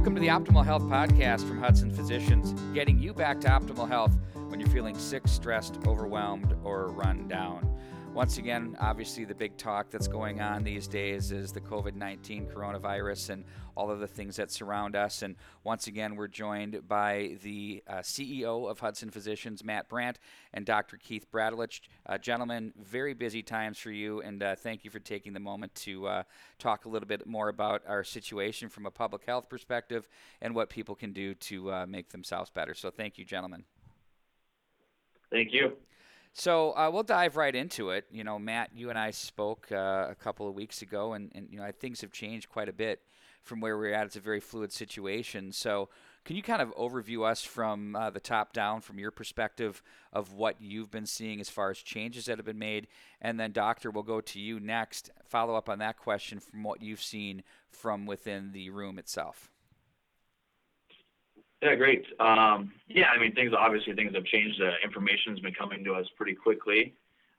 Welcome to the Optimal Health Podcast from Hudson Physicians, getting you back to optimal health when you're feeling sick, stressed, overwhelmed, or run down. Once again, obviously, the big talk that's going on these days is the COVID 19 coronavirus and all of the things that surround us. And once again, we're joined by the uh, CEO of Hudson Physicians, Matt Brandt, and Dr. Keith Bratulich. Uh, gentlemen, very busy times for you, and uh, thank you for taking the moment to uh, talk a little bit more about our situation from a public health perspective and what people can do to uh, make themselves better. So, thank you, gentlemen. Thank you. So uh, we'll dive right into it. You know, Matt, you and I spoke uh, a couple of weeks ago, and, and you know things have changed quite a bit from where we're at. It's a very fluid situation. So can you kind of overview us from uh, the top down, from your perspective of what you've been seeing as far as changes that have been made, and then Doctor, we'll go to you next. Follow up on that question from what you've seen from within the room itself. Yeah, great. Um, yeah, I mean, things obviously things have changed. Uh, information's been coming to us pretty quickly.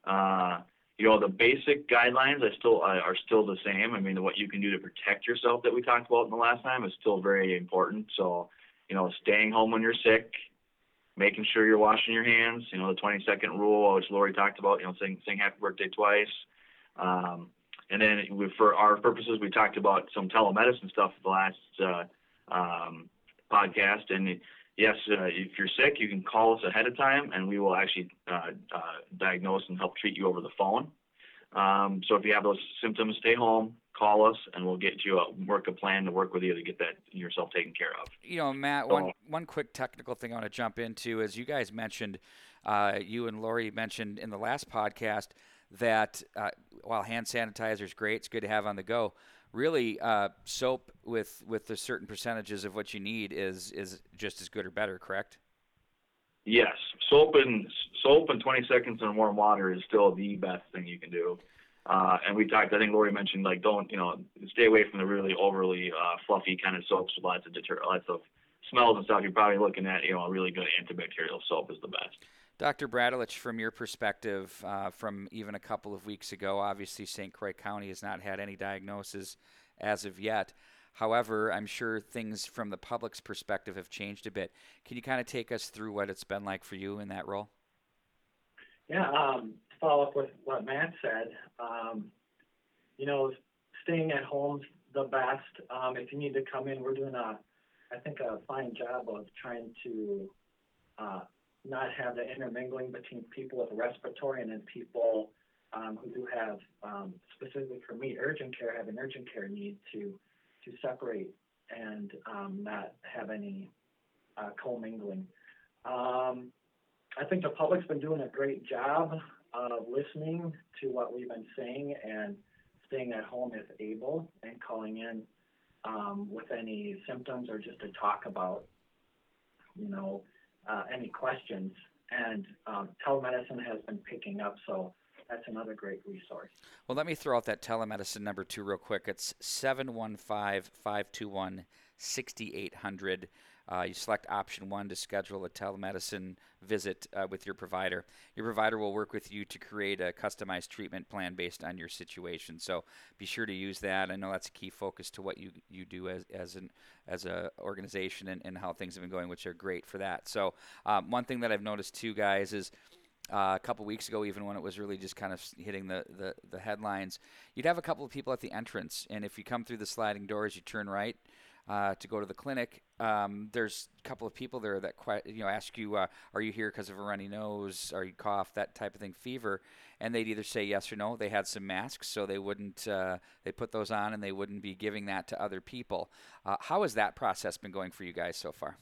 Uh, you know, the basic guidelines are still are still the same. I mean, what you can do to protect yourself that we talked about in the last time is still very important. So, you know, staying home when you're sick, making sure you're washing your hands. You know, the 20 second rule, which Lori talked about. You know, saying saying happy birthday twice. Um, and then we, for our purposes, we talked about some telemedicine stuff the last uh, um, podcast. And yes, uh, if you're sick, you can call us ahead of time, and we will actually uh, uh, diagnose and help treat you over the phone. Um, so if you have those symptoms, stay home, call us, and we'll get you a work a plan to work with you to get that yourself taken care of. You know, Matt, so, one one quick technical thing I want to jump into is you guys mentioned, uh, you and Lori mentioned in the last podcast that uh, while hand sanitizer is great, it's good to have on the go really uh, soap with with the certain percentages of what you need is is just as good or better, correct? Yes, soap and soap and 20 seconds in warm water is still the best thing you can do. Uh, and we talked. I think Lori mentioned like don't you know stay away from the really overly uh, fluffy kind of soaps with lots of deter lots of smells and stuff. You're probably looking at you know a really good antibacterial soap is the best. Dr. Bratulich, from your perspective, uh, from even a couple of weeks ago, obviously St. Croix County has not had any diagnosis as of yet. However, I'm sure things from the public's perspective have changed a bit. Can you kind of take us through what it's been like for you in that role? Yeah, um, to follow up with what Matt said, um, you know, staying at home's the best. Um, if you need to come in, we're doing a, I think, a fine job of trying to uh, not have the intermingling between people with respiratory and then people um, who do have, um, specifically for me, urgent care, have an urgent care need to to separate and um, not have any uh, commingling. Um, I think the public's been doing a great job of listening to what we've been saying and staying at home if able and calling in um, with any symptoms or just to talk about, you know, uh, any questions. And um, telemedicine has been picking up, so that's another great resource. Well, let me throw out that telemedicine number two real quick. It's 715 521 6800. Uh, you select option one to schedule a telemedicine visit uh, with your provider. Your provider will work with you to create a customized treatment plan based on your situation. So be sure to use that. I know that's a key focus to what you, you do as, as an as a organization and, and how things have been going, which are great for that. So um, one thing that I've noticed too, guys, is uh, a couple weeks ago, even when it was really just kind of hitting the, the, the headlines, you'd have a couple of people at the entrance, and if you come through the sliding doors, you turn right uh, to go to the clinic. Um, there's a couple of people there that you know ask you, uh, "Are you here because of a runny nose? Are you cough? That type of thing, fever?" And they'd either say yes or no. They had some masks, so they wouldn't. Uh, they put those on, and they wouldn't be giving that to other people. Uh, how has that process been going for you guys so far?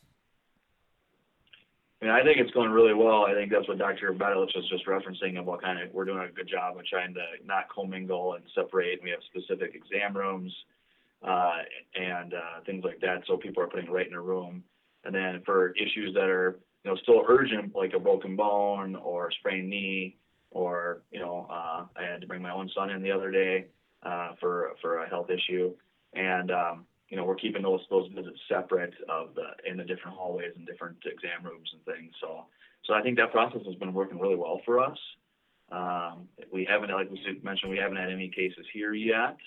I, mean, I think it's going really well. I think that's what Dr. Bratulich was just referencing about kind of we're doing a good job of trying to not commingle and separate. We have specific exam rooms uh, and uh, things like that. So people are putting right in a room. And then for issues that are you know still urgent, like a broken bone or sprained knee, or you know uh, I had to bring my own son in the other day uh, for for a health issue, and um, you know we're keeping those those visits separate of the in the different hallways and different exam rooms and things. So so I think that process has been working really well for us. Um, we haven't, like we mentioned, we haven't had any cases here yet.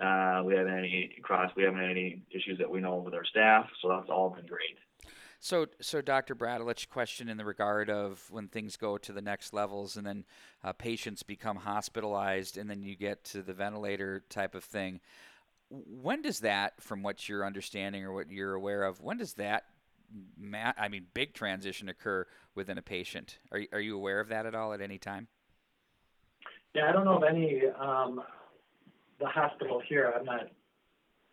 Uh, we haven't had any cross. We haven't had any issues that we know with our staff, so that's all been great. So, so Dr. Bratulich, question in the regard of when things go to the next levels, and then uh, patients become hospitalized, and then you get to the ventilator type of thing. When does that, from what you're understanding or what you're aware of, when does that, ma- I mean, big transition occur within a patient? Are are you aware of that at all at any time? Yeah, I don't know of any. Um, the hospital here, I'm not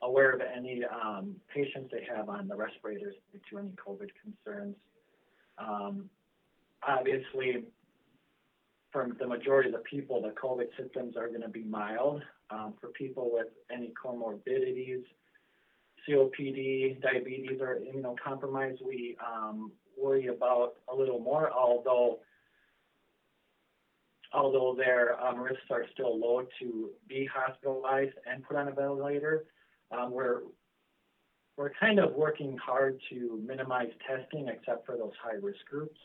aware of any um, patients they have on the respirators due to any COVID concerns. Um, obviously, for the majority of the people, the COVID symptoms are going to be mild. Um, for people with any comorbidities, COPD, diabetes, or immunocompromised, we um, worry about a little more, although although their um, risks are still low to be hospitalized and put on a ventilator. Um, we're we're kind of working hard to minimize testing, except for those high risk groups.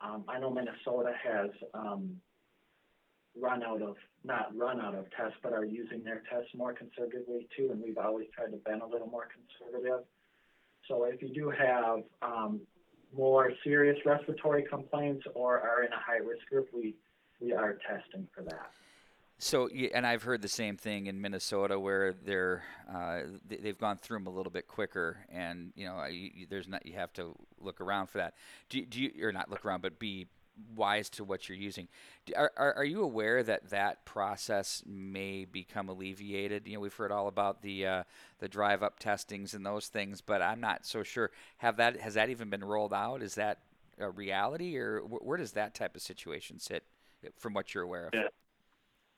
Um, I know Minnesota has um, run out of not run out of tests, but are using their tests more conservatively too, and we've always tried to be a little more conservative. So if you do have um, more serious respiratory complaints or are in a high risk group, we we are testing for that. So, and I've heard the same thing in Minnesota, where they're uh, they've gone through them a little bit quicker, and you know, you, there's not you have to look around for that. Do, do you or not look around, but be wise to what you're using. Are, are, are you aware that that process may become alleviated? You know, we've heard all about the uh, the drive up testings and those things, but I'm not so sure. Have that has that even been rolled out? Is that a reality, or where does that type of situation sit? From what you're aware of? Yeah.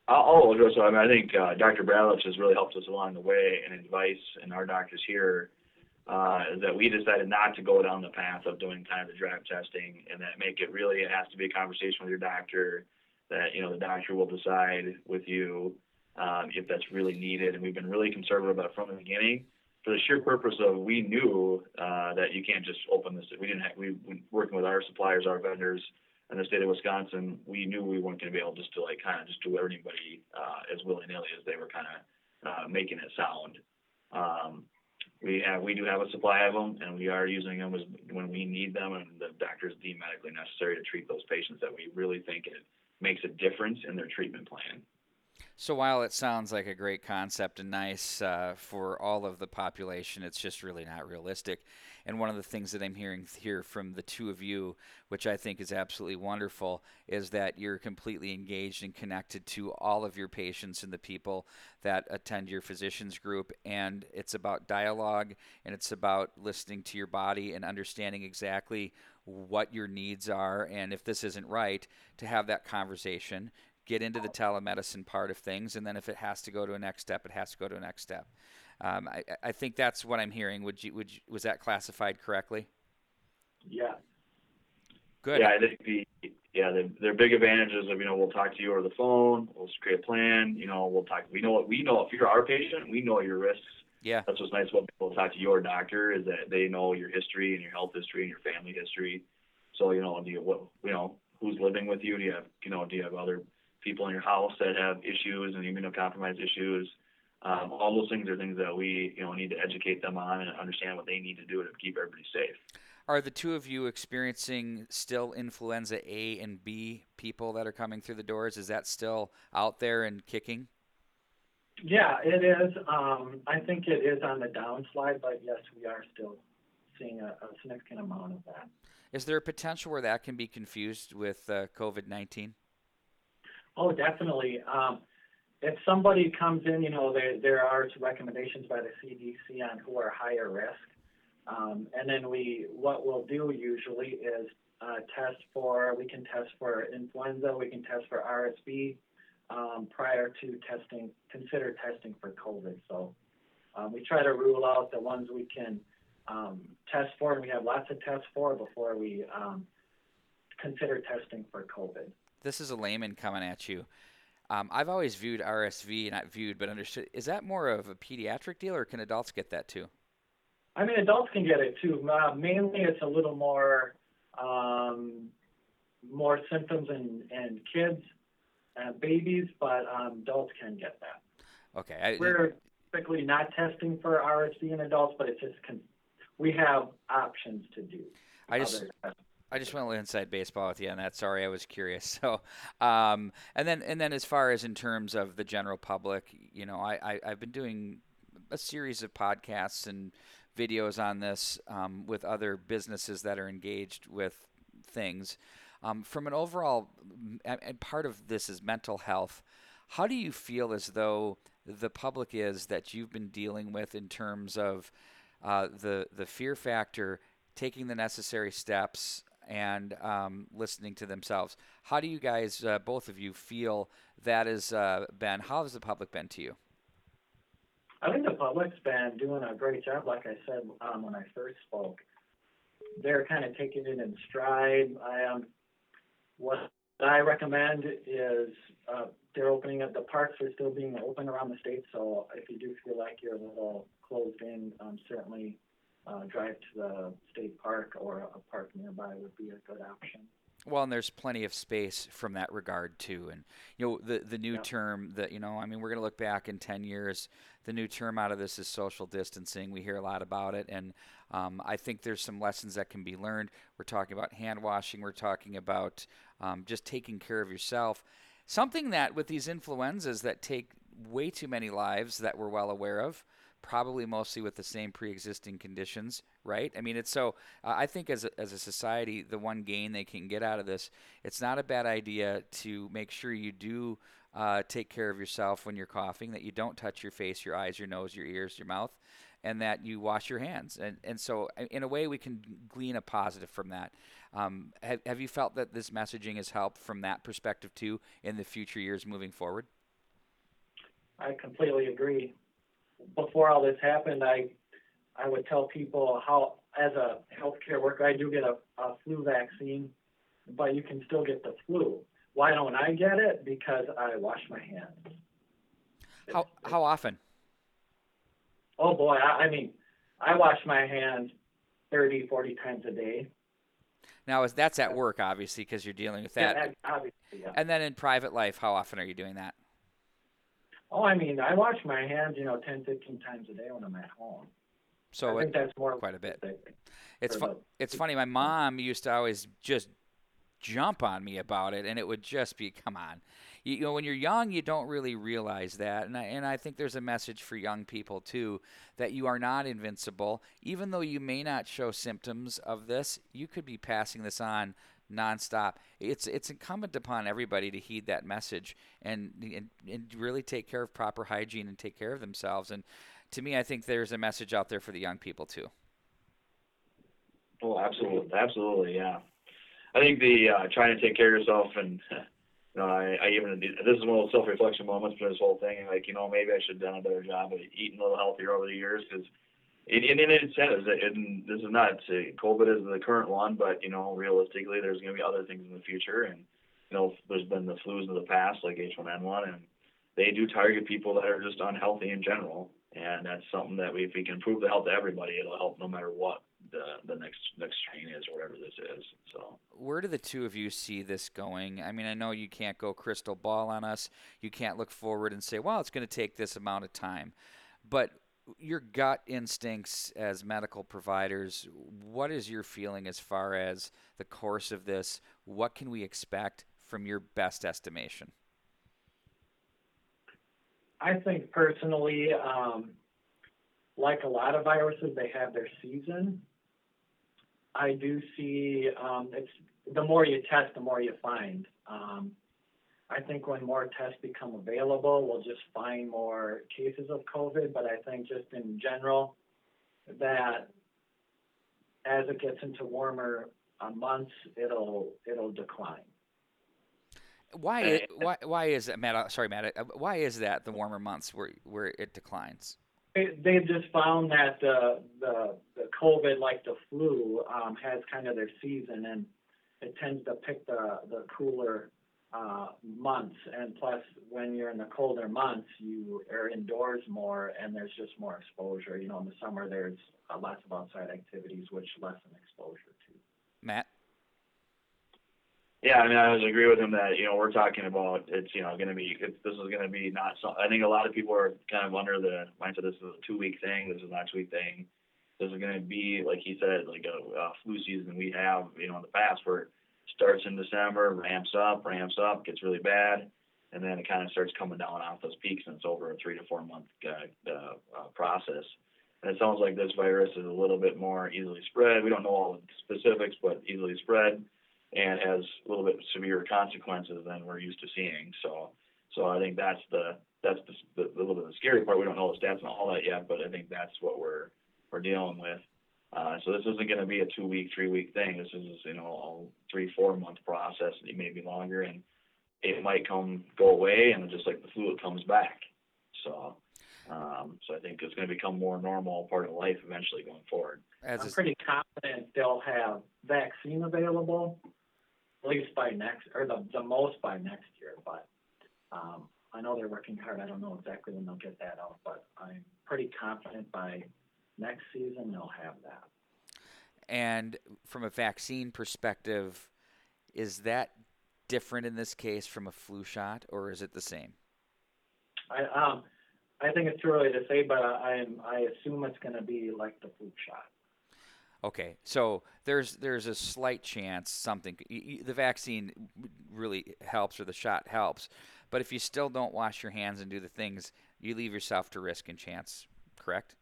I'll address. I mean, I think uh, Dr. Bratulich has really helped us along the way, and advice, and our doctors here uh, that we decided not to go down the path of doing kind of to drive testing, and that make it really it has to be a conversation with your doctor. That you know the doctor will decide with you um, if that's really needed, and we've been really conservative about it from the beginning for the sheer purpose of we knew uh, that you can't just open this. We didn't have we working with our suppliers, our vendors in the state of Wisconsin, we knew we weren't going to be able just to like kind of just do anybody uh, as willy nilly as they were kind of uh, making it sound. Um, we have we do have a supply of them, and we are using them as, when we need them, and the doctors deem medically necessary to treat those patients that we really think it makes a difference in their treatment plan. So while it sounds like a great concept and nice uh, for all of the population, it's just really not realistic. And one of the things that I'm hearing here from the two of you, which I think is absolutely wonderful, is that you're completely engaged and connected to all of your patients and the people that attend your physicians group. And it's about dialogue and it's about listening to your body and understanding exactly what your needs are and if this isn't right to have that conversation get into the telemedicine part of things, and then if it has to go to a next step, it has to go to a next step. Um, I, I, think that's what I'm hearing. Would you, would you, was that classified correctly? Yeah. Good. Yeah, I think the yeah the, their big advantages of you know we'll talk to you over the phone, we'll create a plan. You know we'll talk. We know what we know. If you're our patient, we know your risks. Yeah. That's what's nice about people talk to your doctor is that they know your history and your health history and your family history. So you know do you what you know who's living with you? Do you have you know do you have other people in your house that have issues and immunocompromised issues. Um, all those things are things that we, you know, need to educate them on and understand what they need to do to keep everybody safe. Are the two of you experiencing still influenza A and B people that are coming through the doors? Is that still out there and kicking? Yeah, it is. Um, I think it is on the downslide, but yes, we are still seeing a, a significant amount of that. Is there a potential where that can be confused with uh, COVID 19? Oh, definitely. Um, if somebody comes in, you know, there, there are some recommendations by the CDC on who are higher risk. Um, and then we, what we'll do usually is uh, test for, we can test for influenza, we can test for RSV um, prior to testing, consider testing for COVID. So um, we try to rule out the ones we can um, test for, and we have lots of tests for before we um, consider testing for COVID this is a layman coming at you. Um, I've always viewed RSV, not viewed, but understood. Is that more of a pediatric deal, or can adults get that too? I mean, adults can get it too. Uh, mainly, it's a little more um, more symptoms in, in kids and babies, but um, adults can get that. Okay. I, We're typically not testing for RSV in adults, but it's just con- we have options to do. I just other tests. I just went inside baseball with you on that. Sorry, I was curious. So, um, and then and then as far as in terms of the general public, you know, I, I I've been doing a series of podcasts and videos on this um, with other businesses that are engaged with things. Um, from an overall, and part of this is mental health. How do you feel as though the public is that you've been dealing with in terms of uh, the the fear factor, taking the necessary steps, and um, listening to themselves? How do you guys, uh, both of you, feel that has uh, been? How has the public been to you? I think the public's been doing a great job. Like I said um, when I first spoke, they're kind of taking it in stride. I um, what I recommend is uh, they're opening up. The parks are still being open around the state, so if you do feel like you're a little closed in, um, certainly uh, drive to the state park or a park nearby would be a good option. Well, and there's plenty of space from that regard too. And you know, the the new Yeah. term that you know, I mean, we're going to look back in 10 years. The new term out of this is social distancing. We hear a lot about it, and um, I think there's some lessons that can be learned. We're talking about hand washing. We're talking about um, just taking care of yourself. Something that with these influenzas that take way too many lives that we're well aware of, probably mostly with the same pre-existing conditions, right? I mean, it's so. Uh, I think as a, as a society, the one gain they can get out of this, it's not a bad idea to make sure you do uh, take care of yourself when you're coughing, that you don't touch your face, your eyes, your nose, your ears, your mouth, and that you wash your hands. And and so, in a way, we can glean a positive from that. Um, have, have you felt that this messaging has helped from that perspective too in the future years moving forward? I completely agree. Before all this happened, I I would tell people how, as a healthcare worker, I do get a, a flu vaccine, but you can still get the flu. Why don't I get it? Because I wash my hands. How how often? Oh boy, I, I mean, I wash my hands 30, 40 times a day. Now, is that's at work, obviously, because you're dealing with that. Yeah, obviously, yeah. And then in private life, how often are you doing that? Oh, I mean, I wash my hands, you know, 10, 15 times a day when I'm at home. So I it, think that's more quite a bit. it's fu- the- it's funny. My mom used to always just jump on me about it, and it would just be, "Come on." You, you know, when you're young, you don't really realize that, and I, and I think there's a message for young people too that you are not invincible. Even though you may not show symptoms of this, you could be passing this on nonstop. It's it's incumbent upon everybody to heed that message and, and and really take care of proper hygiene and take care of themselves. And to me, I think there's a message out there for the young people too. Oh, absolutely, absolutely, yeah. I think the uh, trying to take care of yourself and you know, I, I even this is one of those self-reflection moments for this whole thing. Like, you know, maybe I should have done a better job of eating a little healthier over the years because. It, and it says, and this is not uh, COVID is the current one, but you know, realistically, there's going to be other things in the future, and you know, there's been the flus of the past like H1N1, and they do target people that are just unhealthy in general, and that's something that we, if we can improve the health of everybody, it'll help no matter what the the next next strain is or whatever this is. So Where do the two of you see this going? I mean, I know you can't go crystal ball on us. You can't look forward and say, well, it's going to take this amount of time. But your gut instincts as medical providers, what is your feeling as far as the course of this? What can we expect from your best estimation? I think personally, um, like a lot of viruses, they have their season. I do see um, it's the more you test, the more you find. Um, I think when more tests become available, we'll just find more cases of COVID. But I think just in general, that as it gets into warmer uh, months, it'll it'll decline. Why? i- Why? Why is that, Matt? uh, Sorry, Matt. uh, Why is that the warmer months where where it declines? They- They've just found that the the, the COVID, like the flu, um, has kind of their season, and it tends to pick the the cooler uh, months. And plus, when you're in the colder months, you are indoors more, and there's just more exposure. You know, in the summer, there's uh, lots of outside activities, which lessen exposure too. Matt. Yeah, I mean, I always agree with him that you know we're talking about it's you know going to be it's, this is going to be not so. I think a lot of people are kind of under the mindset this is a two week thing, this is a next week thing. This is going to be like he said, like a, a flu season we have you know in the past where it starts in December, ramps up, ramps up, gets really bad, and then it kind of starts coming down off those peaks, and it's over a three to four month uh, uh, process. And it sounds like this virus is a little bit more easily spread. We don't know all the specifics, but easily spread and has a little bit severe consequences than we're used to seeing. So, so I think that's the that's the, the, the little bit of the scary part. We don't know the stats and all that yet, but I think that's what we're we're dealing with. Uh, so this isn't going to be a two week, three week thing. This is you know a three, four month process. And it may be longer, and it might come go away, and just like the flu, it comes back. So. Um, so I think it's going to become more normal part of life eventually going forward. As I'm pretty confident they'll have vaccine available at least by next, or the, the most by next year, but, um, I know they're working hard. I don't know exactly when they'll get that out, but I'm pretty confident by next season they'll have that. And from a vaccine perspective, is that different in this case from a flu shot, or is it the same? I um, I think it's too early to say, but I I assume it's going to be like the flu shot. Okay, so there's there's a slight chance something the vaccine really helps or the shot helps, but if you still don't wash your hands and do the things, you leave yourself to risk and chance. Correct?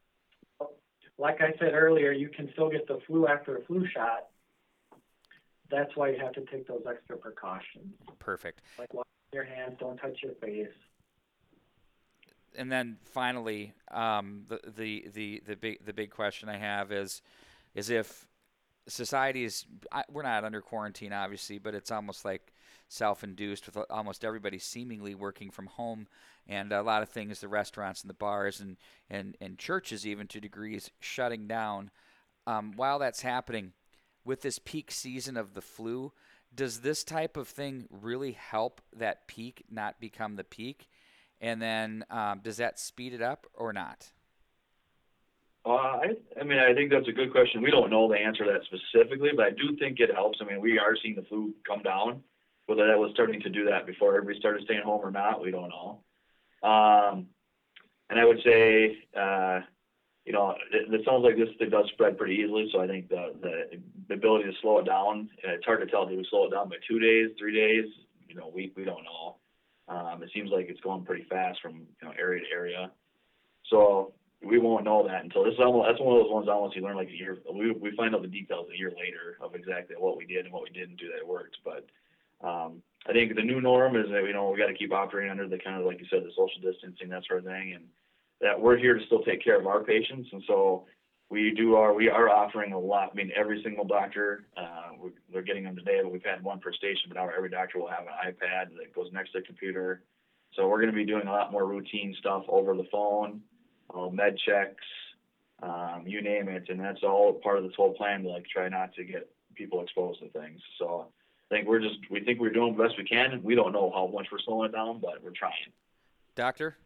Like I said earlier, you can still get the flu after a flu shot. That's why you have to take those extra precautions. Perfect. Like wash your hands, don't touch your face. And then finally, um, the, the the the big the big question I have is is if society is we're not under quarantine obviously but it's almost like self-induced with almost everybody seemingly working from home and a lot of things the restaurants and the bars and and, and churches even to degrees shutting down um, while that's happening with this peak season of the flu does this type of thing really help that peak not become the peak and then um, does that speed it up or not uh, I, I mean, I think that's a good question. We don't know the answer to that specifically, but I do think it helps. I mean, we are seeing the flu come down. Whether that was starting to do that before everybody started staying home or not, we don't know. Um, and I would say, uh, you know, it, it sounds like this thing does spread pretty easily. So I think the, the the ability to slow it down, it's hard to tell. Do we slow it down by two days, three days, you know, week? We don't know. Um, it seems like it's going pretty fast from you know area to area. So we won't know that until this is almost that's one of those ones almost you learn like a year we we find out the details a year later of exactly what we did and what we didn't do that worked but um I think the new norm is that you know we got to keep operating under the kind of like you said the social distancing that sort of thing and that we're here to still take care of our patients and so we do our we are offering a lot I mean every single doctor uh we, they're getting them today but we've had one per station but now every doctor will have an iPad that goes next to the computer so we're going to be doing a lot more routine stuff over the phone uh, med checks, um, you name it, and that's all part of this whole plan to like try not to get people exposed to things. So I think we're just we think we're doing the best we can. We don't know how much we're slowing it down, but we're trying. Doctor,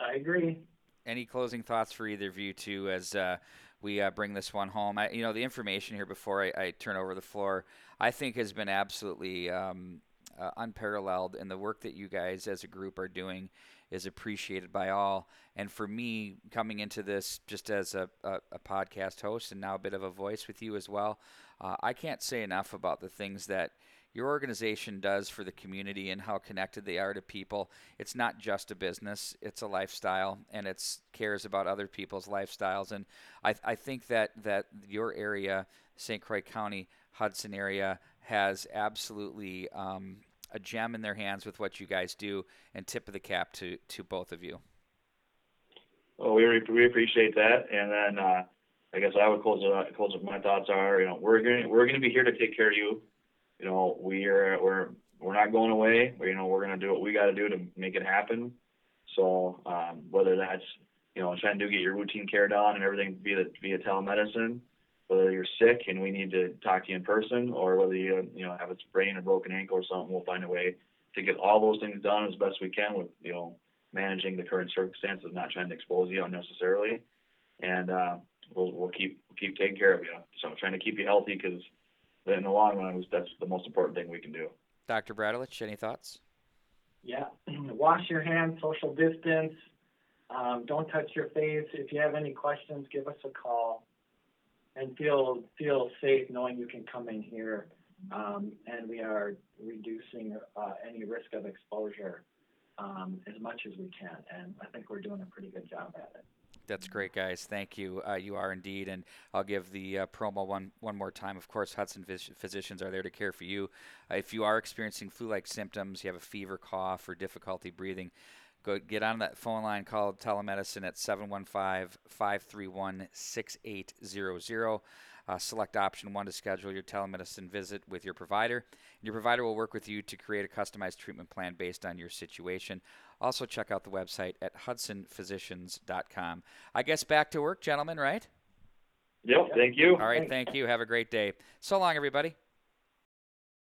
I agree. Any closing thoughts for either of you two as uh, we uh, bring this one home? I, you know, the information here before I, I, turn over the floor, I think has been absolutely um, uh, unparalleled in the work that you guys as a group are doing is appreciated by all. And for me, coming into this just as a, a, a podcast host and now a bit of a voice with you as well, uh, I can't say enough about the things that your organization does for the community and how connected they are to people. It's not just a business; it's a lifestyle, and it cares about other people's lifestyles. And I, I think that that your area, St. Croix County, Hudson area, has absolutely um, a gem in their hands with what you guys do, and tip of the cap to to both of you. Well, we we appreciate that, and then uh, I guess I would close it. Close it. My thoughts are, you know, we're going we're to be here to take care of you. You know, we are we're we're not going away. You know, we're to do what we got to do to make it happen. So um, whether that's you know trying to get your routine care done and everything via via telemedicine, whether you're sick and we need to talk to you in person, or whether you you know have a sprain or broken ankle or something, we'll find a way to get all those things done as best we can with you know managing the current circumstances, not trying to expose you unnecessarily, and uh, we'll we'll keep keep taking care of you. So trying to keep you healthy because in the long run, that's the most important thing we can do. Dr. Bratulich, any thoughts? Yeah, wash your hands, social distance. Um, don't touch your face. If you have any questions, give us a call, and feel feel safe knowing you can come in here. Um, and we are reducing uh, any risk of exposure um, as much as we can. And I think we're doing a pretty good job at it. That's great, guys. Thank you. Uh, you are indeed, and I'll give the uh, promo one one more time. Of course, Hudson Phys- Physicians are there to care for you. Uh, if you are experiencing flu-like symptoms, you have a fever, cough, or difficulty breathing, go get on that phone line. Call telemedicine at 715-531-6800. Uh, select option one to schedule your telemedicine visit with your provider. Your provider will work with you to create a customized treatment plan based on your situation. Also, check out the website at hudsonphysicians.com. I guess back to work, gentlemen, right? Yep, thank you. All right, thank you. Have a great day. So long, everybody.